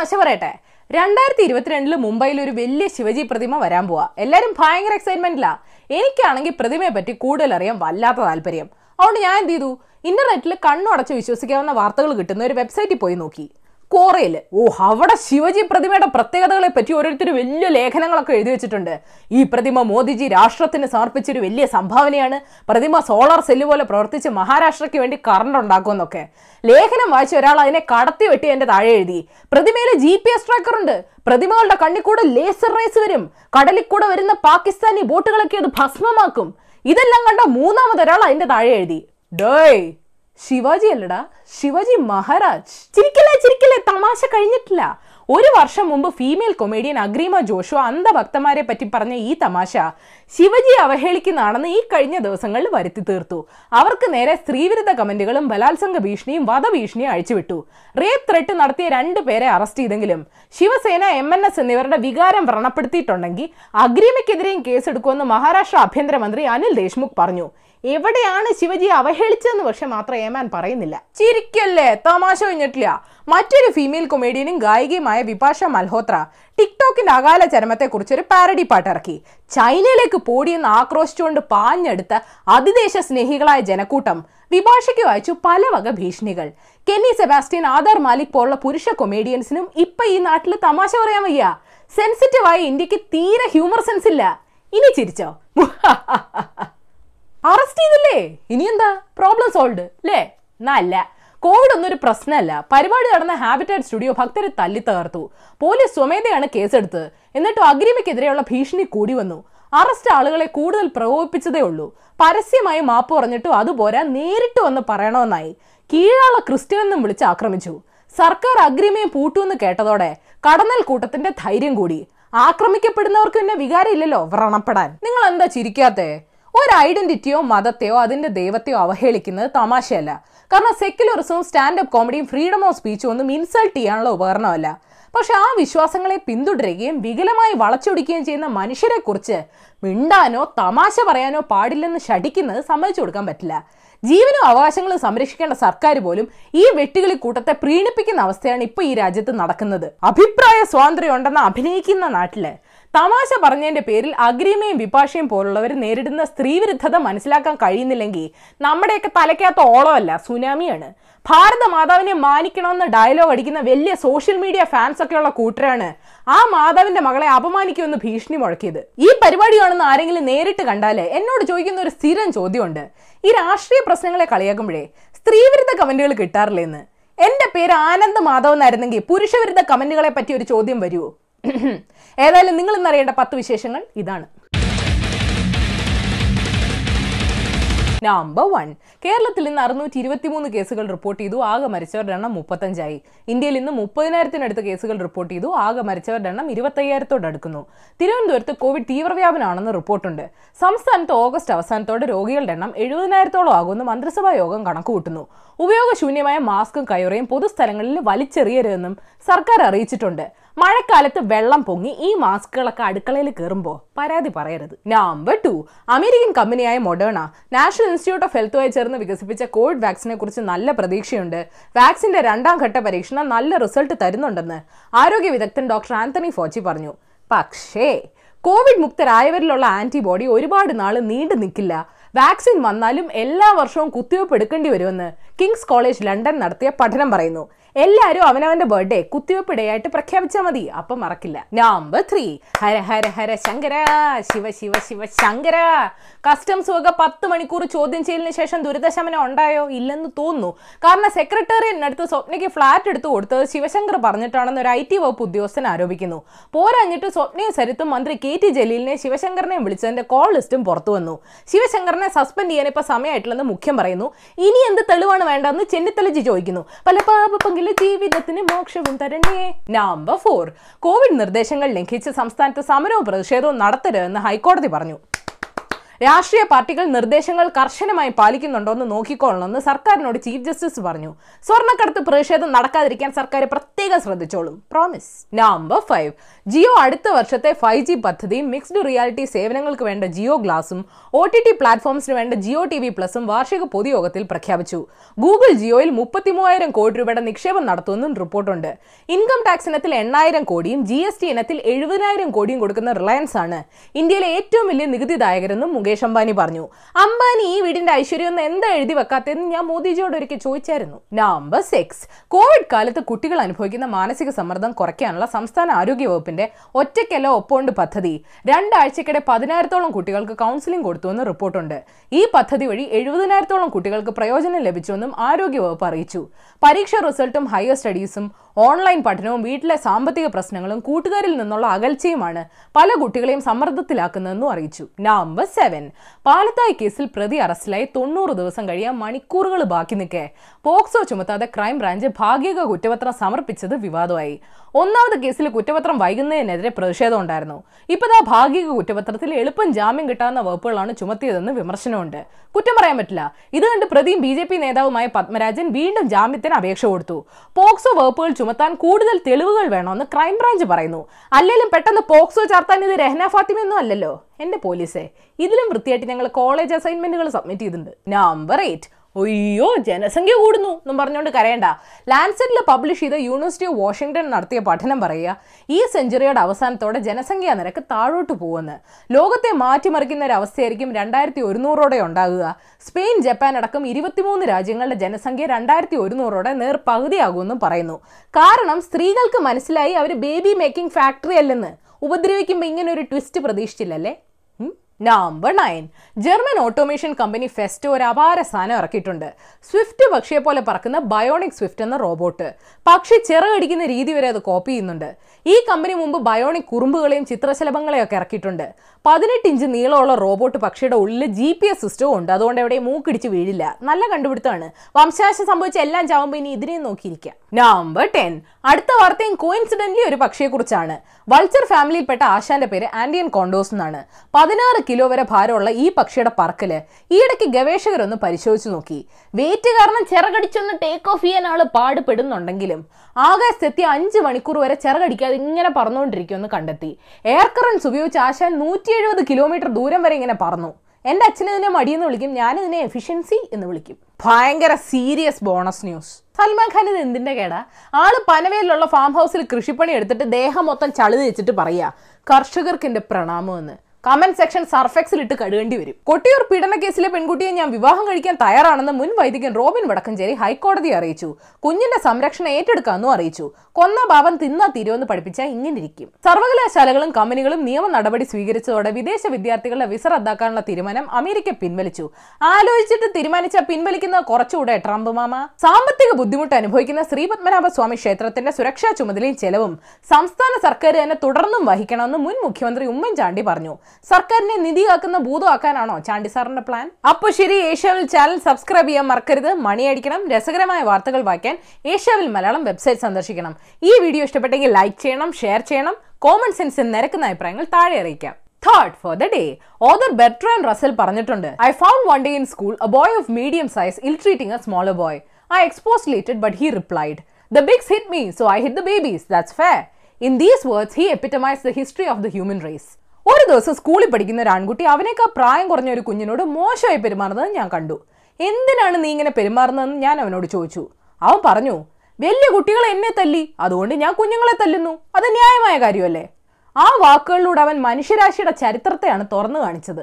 തമാശ പറയട്ടെ രണ്ടായിരത്തി ഇരുപത്തിരണ്ടിൽ മുംബൈയിൽ ഒരു വലിയ ശിവജി പ്രതിമ വരാൻ പോവാ. എല്ലാരും ഭയങ്കര എക്സൈറ്റ്മെന്റിലാ എനിക്കാണെങ്കിൽ പ്രതിമയെ പറ്റി കൂടുതൽ അറിയാൻ വല്ലാത്ത താല്പര്യം. അതുകൊണ്ട് ഞാൻ എന്ത് ചെയ്തു? ഇന്റർനെറ്റിൽ കണ്ണുടച്ച് വിശ്വസിക്കാവുന്ന വാർത്തകൾ കിട്ടുന്ന ഒരു വെബ്സൈറ്റിൽ പോയി നോക്കി. കോറയിൽ ഓ അവിടെ ശിവജി പ്രതിമയുടെ പ്രത്യേകതകളെ പറ്റി ഓരോരുത്തർ വലിയ ലേഖനങ്ങളൊക്കെ എഴുതി വെച്ചിട്ടുണ്ട്. ഈ പ്രതിമ മോദിജി രാഷ്ട്രത്തിന് സമർപ്പിച്ചൊരു വലിയ സംഭാവനയാണ്. പ്രതിമ സോളാർ സെല്ല് പോലെ പ്രവർത്തിച്ച് മഹാരാഷ്ട്രയ്ക്ക് വേണ്ടി കറണ്ട് ഉണ്ടാക്കുമെന്നൊക്കെ. ലേഖനം വായിച്ച ഒരാൾ അതിനെ കടത്തി വെട്ടി എന്റെ താഴെ എഴുതി. പ്രതിമയിലെ ജി പി എസ് ട്രാക്കർ ഉണ്ട്. പ്രതിമകളുടെ കണ്ണിക്കൂടെ ലേസർ റേസ് വരും. കടലിൽ കൂടെ വരുന്ന പാകിസ്ഥാനി ബോട്ടുകളൊക്കെ അത് ഭസ്മമാക്കും. ഇതെല്ലാം കണ്ട മൂന്നാമതൊരാൾ അതിന്റെ താഴെ എഴുതി. ഡേയ് ശിവാജി അല്ലടാ ശിവാജി മഹാരാജ്. ചിരിക്കല്ലേ ചിരിക്കല്ലേ തമാശ കഴിഞ്ഞിട്ടില്ല. ഒരു വർഷം മുമ്പ് ഫീമെയിൽ കൊമേഡിയൻ അഗ്രീമ ജോഷു അന്ധഭക്തന്മാരെ പറ്റി പറഞ്ഞ ഈ തമാശ ശിവജി അവഹേളിക്കുന്നതാണെന്ന് ഈ കഴിഞ്ഞ ദിവസങ്ങളിൽ വരുത്തി തീർത്തു. അവർക്ക് നേരെ സ്ത്രീവിരുദ്ധ കമന്റുകളും ബലാത്സംഗ ഭീഷണിയും വധഭീഷണിയും അഴിച്ചുവിട്ടു. റേപ്പ് ത്രെട്ട് നടത്തിയ രണ്ടു പേരെ അറസ്റ്റ് ചെയ്തെങ്കിലും ശിവസേന എം എൻ എസ് എന്നിവരുടെ വികാരം വ്രണപ്പെടുത്തിയിട്ടുണ്ടെങ്കിൽ അഗ്രീമയ്ക്കെതിരെയും കേസെടുക്കുമെന്ന് മഹാരാഷ്ട്ര ആഭ്യന്തരമന്ത്രി അനിൽ ദേശ്മുഖ് പറഞ്ഞു. എവിടെയാണ് ശിവജി അവഹേളിച്ചതെന്ന് പക്ഷെ മാത്രം ഏമാൻ പറയുന്നില്ല. ചിരിക്കല്ലേ? തമാശ കഴിഞ്ഞിട്ടില്ല. മറ്റൊരു ഫീമെയിൽ കൊമേഡിയനും ഗായികയുമായ വിപാഷ മൽഹോത്ര ടിക്ടോക്കിന്റെ അകാല ചരമത്തെക്കുറിച്ച് ഒരു പാരഡി പാട്ട് ഇറക്കി ചൈനയിലേക്ക് പോടിയെന്ന് ആക്രോശിച്ചുകൊണ്ട് പാഞ്ഞെടുത്ത അതിദേശ സ്നേഹികളായ ജനക്കൂട്ടം വിഭാഷയ്ക്ക് വായിച്ചു പല വക ഭീഷണികൾ. കെന്നി സെബാസ്റ്റ്യൻ ആധാർ മാലിക് പോലുള്ള പുരുഷ കൊമേഡിയൻസിനും ഇപ്പൊ ഈ നാട്ടിൽ തമാശ പറയാൻ വയ്യ. സെൻസിറ്റീവായ ഇന്ത്യയ്ക്ക് തീരെ ഹ്യൂമർ സെൻസ് ഇല്ല. ഇനി ചിരിച്ചോ? അറസ്റ്റ് ചെയ്തില്ലേ? ഇനി എന്താ പ്രോബ്ലം സോൾവ് അല്ലേ എന്നല്ല കോവിഡ് ഒന്നും ഒരു പ്രശ്നമല്ല പരിപാടി നടന്ന ഹാബിറ്റാറ്റ് സ്റ്റുഡിയോ ഭക്തരെ തല്ലി തകർത്തു. പോലീസ് സ്വമേധയാണ് കേസെടുത്തത് എന്നിട്ടും അഗ്രിമയ്ക്കെതിരെയുള്ള ഭീഷണി കൂടി വന്നു. അറസ്റ്റ് ആളുകളെ കൂടുതൽ പ്രകോപിപ്പിച്ചതേ ഉള്ളൂ. പരസ്യമായി മാപ്പ് പറഞ്ഞിട്ടും അതുപോരാ നേരിട്ട് വന്ന് പറയണമെന്നായി. കീഴാള ക്രിസ്ത്യൻ എന്നും വിളിച്ച് ആക്രമിച്ചു. സർക്കാർ അഗ്രിമയും പൂട്ടു എന്ന് കേട്ടതോടെ കടന്നൽ കൂട്ടത്തിന്റെ ധൈര്യം കൂടി. ആക്രമിക്കപ്പെടുന്നവർക്ക് പിന്നെ വികാരം ഇല്ലല്ലോ വ്രണപ്പെടാൻ. നിങ്ങൾ എന്താ ചിരിക്കാത്തേ? ഒരു ഐഡന്റിറ്റിയോ മതത്തെയോ അതിന്റെ ദൈവത്തെയോ അവഹേളിക്കുന്നത് തമാശയല്ല. കാരണം സെക്യുലറിസവും സ്റ്റാൻഡപ്പ് കോമഡിയും ഫ്രീഡം ഓഫ് സ്പീച്ചും ഒന്നും ഇൻസൾട്ട് ചെയ്യാനുള്ള ഉപകരണമല്ല. പക്ഷെ ആ വിശ്വാസങ്ങളെ പിന്തുടരുകയും വികലമായി വളച്ചൊടിക്കുകയും ചെയ്യുന്ന മനുഷ്യരെ കുറിച്ച് മിണ്ടാനോ തമാശ പറയാനോ പാടില്ലെന്ന് ശഠിക്കുന്നത് സമ്മതിച്ചു കൊടുക്കാൻ പറ്റില്ല. ജീവനും അവകാശങ്ങളും സംരക്ഷിക്കേണ്ട സർക്കാർ പോലും ഈ വെട്ടുകിളി കൂട്ടത്തെ പ്രീണിപ്പിക്കുന്ന അവസ്ഥയാണ് ഇപ്പൊ ഈ രാജ്യത്ത് നടക്കുന്നത്. അഭിപ്രായ സ്വാതന്ത്ര്യം ഉണ്ടെന്ന് അഭിനയിക്കുന്ന നാട്ടിൽ തമാശ പറഞ്ഞതിന്റെ പേരിൽ അഗ്രിമയും വിപാഷയും പോലുള്ളവർ നേരിടുന്ന സ്ത്രീവിരുദ്ധത മനസ്സിലാക്കാൻ കഴിയുന്നില്ലെങ്കിൽ നമ്മുടെയൊക്കെ തലയ്ക്കകത്ത് ഓളമല്ല സുനാമിയാണ്. ഭാരത മാതാവിനെ മാനിക്കണമെന്ന് ഡയലോഗ് അടിക്കുന്ന വലിയ സോഷ്യൽ മീഡിയ ഫാൻസ് ഒക്കെയുള്ള കൂട്ടരാണ് ആ മാതാവിന്റെ മകളെ അപമാനിക്കുമെന്ന് ഭീഷണി മുഴക്കിയത്. ഈ പരിപാടി കാണുന്ന ആരെങ്കിലും നേരിട്ട് കണ്ടാലേ എന്നോട് ചോദിക്കുന്ന ഒരു സ്ഥിരം ചോദ്യമുണ്ട്. ഈ രാഷ്ട്രീയ പ്രശ്നങ്ങളെ കളിയാക്കുമ്പോഴേ സ്ത്രീവിരുദ്ധ കമന്റുകൾ കിട്ടാറില്ലെന്ന് എന്റെ പേര് ആനന്ദ് മാധവ് എന്നായിരുന്നെങ്കിൽ പുരുഷവിരുദ്ധ കമന്റുകളെ പറ്റി ഒരു ചോദ്യം വരുമോ ഏതായാലും നിങ്ങൾ ഇന്നറിയേണ്ട പത്ത് വിശേഷങ്ങൾ ഇതാണ്. നമ്പർ വൺ കേരളത്തിൽ ഇന്ന് അറുന്നൂറ്റി ഇരുപത്തിമൂന്ന് കേസുകൾ റിപ്പോർട്ട് ചെയ്തു ആകെ മരിച്ചവരുടെ എണ്ണം മുപ്പത്തഞ്ചായി. ഇന്ത്യയിൽ ഇന്ന് മുപ്പതിനായിരത്തിനടുത്ത് കേസുകൾ റിപ്പോർട്ട് ചെയ്തു ആകെ മരിച്ചവരുടെ എണ്ണം ഇരുപത്തയ്യായിരത്തോട് അടുക്കുന്നു. തിരുവനന്തപുരത്ത് കോവിഡ് തീവ്രവ്യാപനമാണെന്ന് റിപ്പോർട്ടുണ്ട് സംസ്ഥാനത്ത് ഓഗസ്റ്റ് അവസാനത്തോടെ രോഗികളുടെ എണ്ണം എഴുപതിനായിരത്തോളം ആകുമെന്ന് മന്ത്രിസഭാ യോഗം കണക്കുകൂട്ടുന്നു. ഉപയോഗശൂന്യമായ മാസ്കും കയറയും പൊതുസ്ഥലങ്ങളിൽ വലിച്ചെറിയരുതെന്നും സർക്കാർ അറിയിച്ചിട്ടുണ്ട്. മഴക്കാലത്ത് വെള്ളം പൊങ്ങി ഈ മാസ്കുകളൊക്കെ അടുക്കളയിൽ കയറുമ്പോൾ പരാതി പറയരുത്. നമ്പർ ടു അമേരിക്കൻ കമ്പനിയായ മൊഡേണ നാഷണൽ ഇൻസ്റ്റിറ്റ്യൂട്ട് ഓഫ് ഹെൽത്തുമായി ചേർന്ന് വികസിപ്പിച്ച കോവിഡ് വാക്സിനെ കുറിച്ച് നല്ല പ്രതീക്ഷയുണ്ട്. വാക്സിന്റെ രണ്ടാം ഘട്ട പരീക്ഷണം നല്ല റിസൾട്ട് തരുന്നുണ്ടെന്ന് ആരോഗ്യ വിദഗ്ധൻ ഡോക്ടർ ആന്റണി ഫോച്ചി പറഞ്ഞു. പക്ഷേ കോവിഡ് മുക്തരായവരിലുള്ള ആന്റിബോഡി ഒരുപാട് നാൾ നീണ്ടു നിൽക്കില്ല. വാക്സിൻ വന്നാലും എല്ലാ വർഷവും കുത്തിവയ്പ് എടുക്കേണ്ടി വരുമെന്ന് കിങ്സ് കോളേജ് ലണ്ടൻ നടത്തിയ പഠനം പറയുന്നു. എല്ലാവരും അവനവന്റെ ബർത്ത്ഡേ കുത്തിവെപ്പ് ഡേ ആയിട്ട് പ്രഖ്യാപിച്ചാൽ മതി. അപ്പം മറക്കില്ല. Number three Hara Hara Hara Shankara. Shiva Shiva Shiva Shankara. Customs വക പത്ത് മണിക്കൂർ ചോദ്യം ചെയ്യലിന് ശേഷം ദുരിതശമനം ഉണ്ടായോ? ഇല്ലെന്ന് തോന്നുന്നു. കാരണം സെക്രട്ടേറിയറ്റിനടുത്ത് സ്വപ്നയ്ക്ക് ഫ്ലാറ്റ് എടുത്തു കൊടുത്തത് ശിവശങ്കർ പറഞ്ഞിട്ടാണെന്ന് ഒരു ഐ ടി വകുപ്പ് ഉദ്യോഗസ്ഥൻ ആരോപിക്കുന്നു. പോരാഞ്ഞിട്ട് സ്വപ്നയും സരിത്തും മന്ത്രി കെ ടി ജലീലിനെ ശിവശങ്കറിനെയും വിളിച്ചതിന്റെ കോൾ ലിസ്റ്റും പുറത്തു വന്നു. ശിവശങ്കറിനെ സസ്പെൻഡ് ചെയ്യാൻ ഇപ്പൊ സമയമായിട്ടില്ലെന്ന് മുഖ്യം പറയുന്നു. ഇനി എന്ത് തെളിവാണ് വേണ്ടതെന്ന് ചെന്നിത്തലജി ചോദിക്കുന്നു. പല പാപപ്പങ്കിലെ ജീവിതത്തിന് മോക്ഷവും തരണേ. നമ്പർ ഫോർ കോവിഡ് നിർദ്ദേശങ്ങൾ ലംഘിച്ച് സംസ്ഥാനത്ത് സമരവും പ്രതിഷേധവും നടത്തരുതെന്ന് ഹൈക്കോടതി പറഞ്ഞു. രാഷ്ട്രീയ പാർട്ടികൾ നിർദ്ദേശങ്ങൾ കർശനമായി പാലിക്കുന്നുണ്ടോ എന്ന് നോക്കിക്കൊള്ളണമെന്ന് സർക്കാരിനോട് ചീഫ് ജസ്റ്റിസ് പറഞ്ഞു. സ്വർണക്കടത്ത് പ്രതിഷേധം നടക്കാതിരിക്കാൻ സർക്കാർ പ്രത്യേകം ശ്രദ്ധിച്ചോളും. പ്രോമിസ് നമ്പർ ഫൈവ് ജിയോ അടുത്ത വർഷത്തെ ഫൈവ് ജി പദ്ധതിയും മിക്സ്ഡ് റിയാലിറ്റി സേവനങ്ങൾക്ക് വേണ്ട ജിയോ ഗ്ലാസും ഒ ടി ടി പ്ലാറ്റ്ഫോംസിന് വേണ്ട ജിയോ ടി വി പ്ലസും വാർഷിക പൊതുയോഗത്തിൽ പ്രഖ്യാപിച്ചു. ഗൂഗിൾ ജിയോയിൽ മുപ്പത്തിമൂവായിരം കോടി രൂപയുടെ നിക്ഷേപം നടത്തുമെന്നും റിപ്പോർട്ടുണ്ട്. ഇൻകം ടാക്സ് ഇനത്തിൽ എണ്ണായിരം കോടിയും ജി എസ് ടി ഇനത്തിൽ എഴുപതിനായിരം കോടിയും കൊടുക്കുന്ന റിലയൻസ് ആണ്. ഇന്ത്യയിലെ ഏറ്റവും വലിയ നികുതിദായകരെന്നും മുകേഷ് അംബാനി പറഞ്ഞു. അംബാനി ഈ വീടിന്റെ ഐശ്വര്യം ഒന്ന് എന്താ എഴുതി വെക്കാത്തതെന്ന് ഞാൻ മോദിജിയോട് ഒരിക്കൽ ചോദിച്ചായിരുന്നു. നമ്പർ സിക്സ് കോവിഡ് കാലത്ത് കുട്ടികൾ അനുഭവിക്കുന്ന മാനസിക സമ്മർദ്ദം കുറയ്ക്കാനുള്ള സംസ്ഥാന ആരോഗ്യ വകുപ്പിന്റെ ഒറ്റയ്ക്കല്ല ഒപ്പോണ്ട് പദ്ധതി. രണ്ടാഴ്ചക്കിടെ പതിനായിരത്തോളം കുട്ടികൾക്ക് കൗൺസിലിംഗ് കൊടുത്തുവെന്ന് റിപ്പോർട്ടുണ്ട്. ഈ പദ്ധതി വഴി എഴുപതിനായിരത്തോളം കുട്ടികൾക്ക് പ്രയോജനം ലഭിച്ചുവെന്നും ആരോഗ്യ വകുപ്പ് അറിയിച്ചു. പരീക്ഷ റിസൾട്ടും ഹയർ സ്റ്റഡീസും ഓൺലൈൻ പഠനവും വീട്ടിലെ സാമ്പത്തിക പ്രശ്നങ്ങളും കൂട്ടുകാരിൽ നിന്നുള്ള അകൽച്ചയുമാണ് പല കുട്ടികളെയും സമ്മർദ്ദത്തിലാക്കുന്നതെന്നും അറിയിച്ചു. നമ്പർ സെവൻ പാലത്തായി കേസിൽ പ്രതി അറസ്റ്റിലായി തൊണ്ണൂറ് ദിവസം കഴിയാൻ മണിക്കൂറുകൾ ബാക്കി നിൽക്കെ. പോക്സോ ചുമത്താതെ ക്രൈംബ്രാഞ്ച് ഭാഗിക കുറ്റപത്രം സമർപ്പിച്ചത് വിവാദമായി. ഒന്നാമത് കേസിൽ കുറ്റപത്രം വൈകുന്നതിനെതിരെ പ്രതിഷേധം ഉണ്ടായിരുന്നു. ഇപ്പതാ ഭാഗിക കുറ്റപത്രത്തിൽ എളുപ്പം ജാമ്യം കിട്ടാവുന്ന വകുപ്പുകളാണ് ചുമത്തിയതെന്ന് വിമർശനമുണ്ട്. കുറ്റം പറയാൻ പറ്റില്ല. ഇത് കണ്ട് പ്രതിയും ബി നേതാവുമായ പത്മരാജൻ വീണ്ടും ജാമ്യത്തിന് അപേക്ഷ കൊടുത്തു. പോക്സോ വകുപ്പുകൾ ചുമത്താൻ കൂടുതൽ തെളിവുകൾ വേണമെന്ന് ക്രൈംബ്രാഞ്ച് പറയുന്നു. അല്ലെങ്കിലും പെട്ടെന്ന് പോക്സോ ചാർത്താൻ ഇത് രഹന ഫാത്തിമയൊന്നും അല്ലല്ലോ. എന്റെ പോലീസേ ഇതിലും വൃത്തിയായിട്ട് ഞങ്ങൾ കോളേജ് അസൈൻമെന്റുകൾ സബ്മിറ്റ് ചെയ്തിട്ടുണ്ട്. നമ്പർ എയ്റ്റ് ഒയ്യോ ജനസംഖ്യ കൂടുന്നു എന്നും പറഞ്ഞുകൊണ്ട് കരയണ്ട. ലാൻസെറ്റിൽ പബ്ലിഷ് ചെയ്ത യൂണിവേഴ്സിറ്റി ഓഫ് വാഷിംഗ്ടൺ നടത്തിയ പഠനം പറയുക ഈ സെഞ്ചുറിയുടെ അവസാനത്തോടെ ജനസംഖ്യാ നിരക്ക് താഴോട്ട് പോകുമെന്ന് ലോകത്തെ മാറ്റിമറിക്കുന്ന ഒരു അവസ്ഥയായിരിക്കും രണ്ടായിരത്തി ഒരുന്നൂറോടെ ഉണ്ടാകുക. സ്പെയിൻ ജപ്പാൻ അടക്കം ഇരുപത്തിമൂന്ന് രാജ്യങ്ങളുടെ ജനസംഖ്യ രണ്ടായിരത്തി ഒരുന്നൂറോടെ നേർ പകുതിയാകുമെന്നും പറയുന്നു. കാരണം സ്ത്രീകൾക്ക് മനസ്സിലായി അവർ ബേബി മേക്കിംഗ് ഫാക്ടറി അല്ലെന്ന്. ഉപദ്രവിക്കുമ്പോൾ ഇങ്ങനെ ഒരു twist പ്രതീക്ഷിച്ചില്ലല്ലേ? Number nine German automation company Festo ഒരു അപാര സാധനം ഇറക്കിയിട്ടുണ്ട്. സ്വിഫ്റ്റ് പക്ഷിയെ പോലെ പറക്കുന്ന ബയോണിക് സ്വിഫ്റ്റ് എന്ന റോബോട്ട് പക്ഷി ചിറകടിക്കുന്ന രീതി വരെ അത് കോപ്പി ചെയ്യുന്നുണ്ട്. ഈ കമ്പനി മുമ്പ് ബയോണിക് കുറുമ്പുകളെയും ചിത്രശലഭങ്ങളെയും ഒക്കെ ഇറക്കിയിട്ടുണ്ട്. പതിനെട്ട് ഇഞ്ച് നീളമുള്ള റോബോട്ട് പക്ഷിയുടെ ഉള്ളിൽ ജി പി എസ് സിസ്റ്റവും ഉണ്ട്. അതുകൊണ്ട് എവിടെയും മൂക്കിടിച്ച് വീഴില്ല. നല്ല കണ്ടുപിടുത്തമാണ്. വംശനാശം സംഭവിച്ച എല്ലാം ചാവുമ്പോൾ ഇനി ഇതിനെയും നോക്കിയിരിക്കാം. നമ്പർ ടെൻ അടുത്ത വാർത്തയും കോയിൻസിഡന്റ്ലി ഒരു പക്ഷിയെക്കുറിച്ചാണ്. വൾച്ചർ ഫാമിലിയിൽപ്പെട്ട ആശാന്റെ പേര് ആൻഡിയൻ കോണ്ടോസ് എന്നാണ്. പതിനാറ് കിലോ വരെ ഭാരമുള്ള ഈ പക്ഷിയുടെ പറക്കൽ ഈയിടയ്ക്ക് ഗവേഷകരൊന്ന് പരിശോധിച്ചു നോക്കി. വെയിറ്റ് കാരണം ചിറകടിച്ചൊന്ന് ടേക്ക് ഓഫ് ചെയ്യാൻ ആൾ പാടുപെടുന്നുണ്ടെങ്കിലും ആകാശത്തെത്തി അഞ്ച് മണിക്കൂർ വരെ ചിറകടിക്കാതെ ഇങ്ങനെ പറന്നുകൊണ്ടിരിക്കുമെന്ന് കണ്ടെത്തി. എയർ കറൻസ് ഉപയോഗിച്ച് ആശാൻ നൂറ്റി എഴുപത് കിലോമീറ്റർ ദൂരം വരെ ഇങ്ങനെ പറന്നു. എന്റെ അച്ഛനെ ഇതിനെ മടിയെന്ന് വിളിക്കും ഞാൻ ഇതിനെ എഫിഷ്യൻസി എന്ന് വിളിക്കും. ഭയങ്കര serious bonus news Salman Khan ഇത് എന്തിന്റെ കേടാ? ആൾ പനവേലിലുള്ള ഫാം ഹൗസിൽ കൃഷിപ്പണി എടുത്തിട്ട് ദേഹം മൊത്തം ചളി വെച്ചിട്ട് പറയാ കർഷകർക്ക് എന്റെ പ്രണാമം എന്ന്. കമന്റ് സെക്ഷൻ സർഫെക്സിൽ ഇട്ട് കഴുകേണ്ടി വരും കൊട്ടിയൂർ പീഡന കേസിലെ പെൺകുട്ടിയെ ഞാൻ വിവാഹം കഴിക്കാൻ തയ്യാറാണെന്ന് മുൻ വൈദികൻ റോബിൻ വടക്കഞ്ചേരി ഹൈക്കോടതിയെ അറിയിച്ചു. കുഞ്ഞിന്റെ സംരക്ഷണം ഏറ്റെടുക്കാമെന്നും അറിയിച്ചു. കൊന്ന ഭാവം തിന്ന തീരുമെന്ന് പഠിപ്പിച്ച ഇങ്ങനെ ഇരിക്കും സർവകലാശാലകളും കമ്പനികളും നിയമ നടപടി സ്വീകരിച്ചതോടെ വിദേശ വിദ്യാർത്ഥികളുടെ വിസ റദ്ദാക്കാനുള്ള തീരുമാനം അമേരിക്ക പിൻവലിച്ചു. ആലോചിച്ചിട്ട് തീരുമാനിച്ച പിൻവലിക്കുന്ന കുറച്ചുകൂടെ ട്രംപ് മാമ. സാമ്പത്തിക ബുദ്ധിമുട്ട് അനുഭവിക്കുന്ന ശ്രീപത്മനാഭ സ്വാമി ക്ഷേത്രത്തിന്റെ സുരക്ഷാ ചുമതലയും ചെലവും സംസ്ഥാന സർക്കാർ തന്നെ തുടർന്നും വഹിക്കണമെന്ന് മുൻ മുഖ്യമന്ത്രി ഉമ്മൻചാണ്ടി പറഞ്ഞു. സർക്കാരിനെ നിധിയാക്കുന്ന ഭൂതമാക്കാനാണോ ചാണ്ടി സാറിന്റെ പ്ലാൻ അപ്പൊ ശരി ഏഷ്യാവിൽ ചാനൽ സബ്സ്ക്രൈബ് ചെയ്യാൻ മറക്കരുത്. മണിയടിക്കണം രസകരമായ വാർത്തകൾ വായിക്കാൻ ഏഷ്യാവിൽ മലയാളം വെബ്സൈറ്റ് സന്ദർശിക്കണം. ഈ വീഡിയോ ഇഷ്ടപ്പെട്ടെങ്കിൽ ലൈക്ക് ചെയ്യണം ഷെയർ ചെയ്യണം. കോമൺ സെൻസിൽ നിരക്കുന്ന അഭിപ്രായങ്ങൾ താഴെ അറിയിക്കാം. Third for the day author Bertrand Russell പറഞ്ഞിട്ടുണ്ട് I found one day in school a boy of medium size ill treating a smaller boy I expostulated but he replied the bigs hit me so I hit the babies that's fair in these words he epitomize the history of the human race ഒരു ദിവസം സ്കൂളിൽ പഠിക്കുന്ന ഒരു ആൺകുട്ടി അവനേക്കാൾ പ്രായം കുറഞ്ഞ ഒരു കുഞ്ഞിനോട് മോശമായി പെരുമാറുന്നത് ഞാൻ കണ്ടു. എന്തിനാണ് നീ ഇങ്ങനെ പെരുമാറുന്നതെന്ന് ഞാൻ അവനോട് ചോദിച്ചു. അവൻ പറഞ്ഞു വലിയ കുട്ടികൾ എന്നെ തല്ലി അതുകൊണ്ട് ഞാൻ കുഞ്ഞുങ്ങളെ തല്ലുന്നു. അത് ന്യായമായ കാര്യമല്ലേ? ആ വാക്കുകളിലൂടെ അവൻ മനുഷ്യരാശിയുടെ ചരിത്രത്തെയാണ് തുറന്നു കാണിച്ചത്.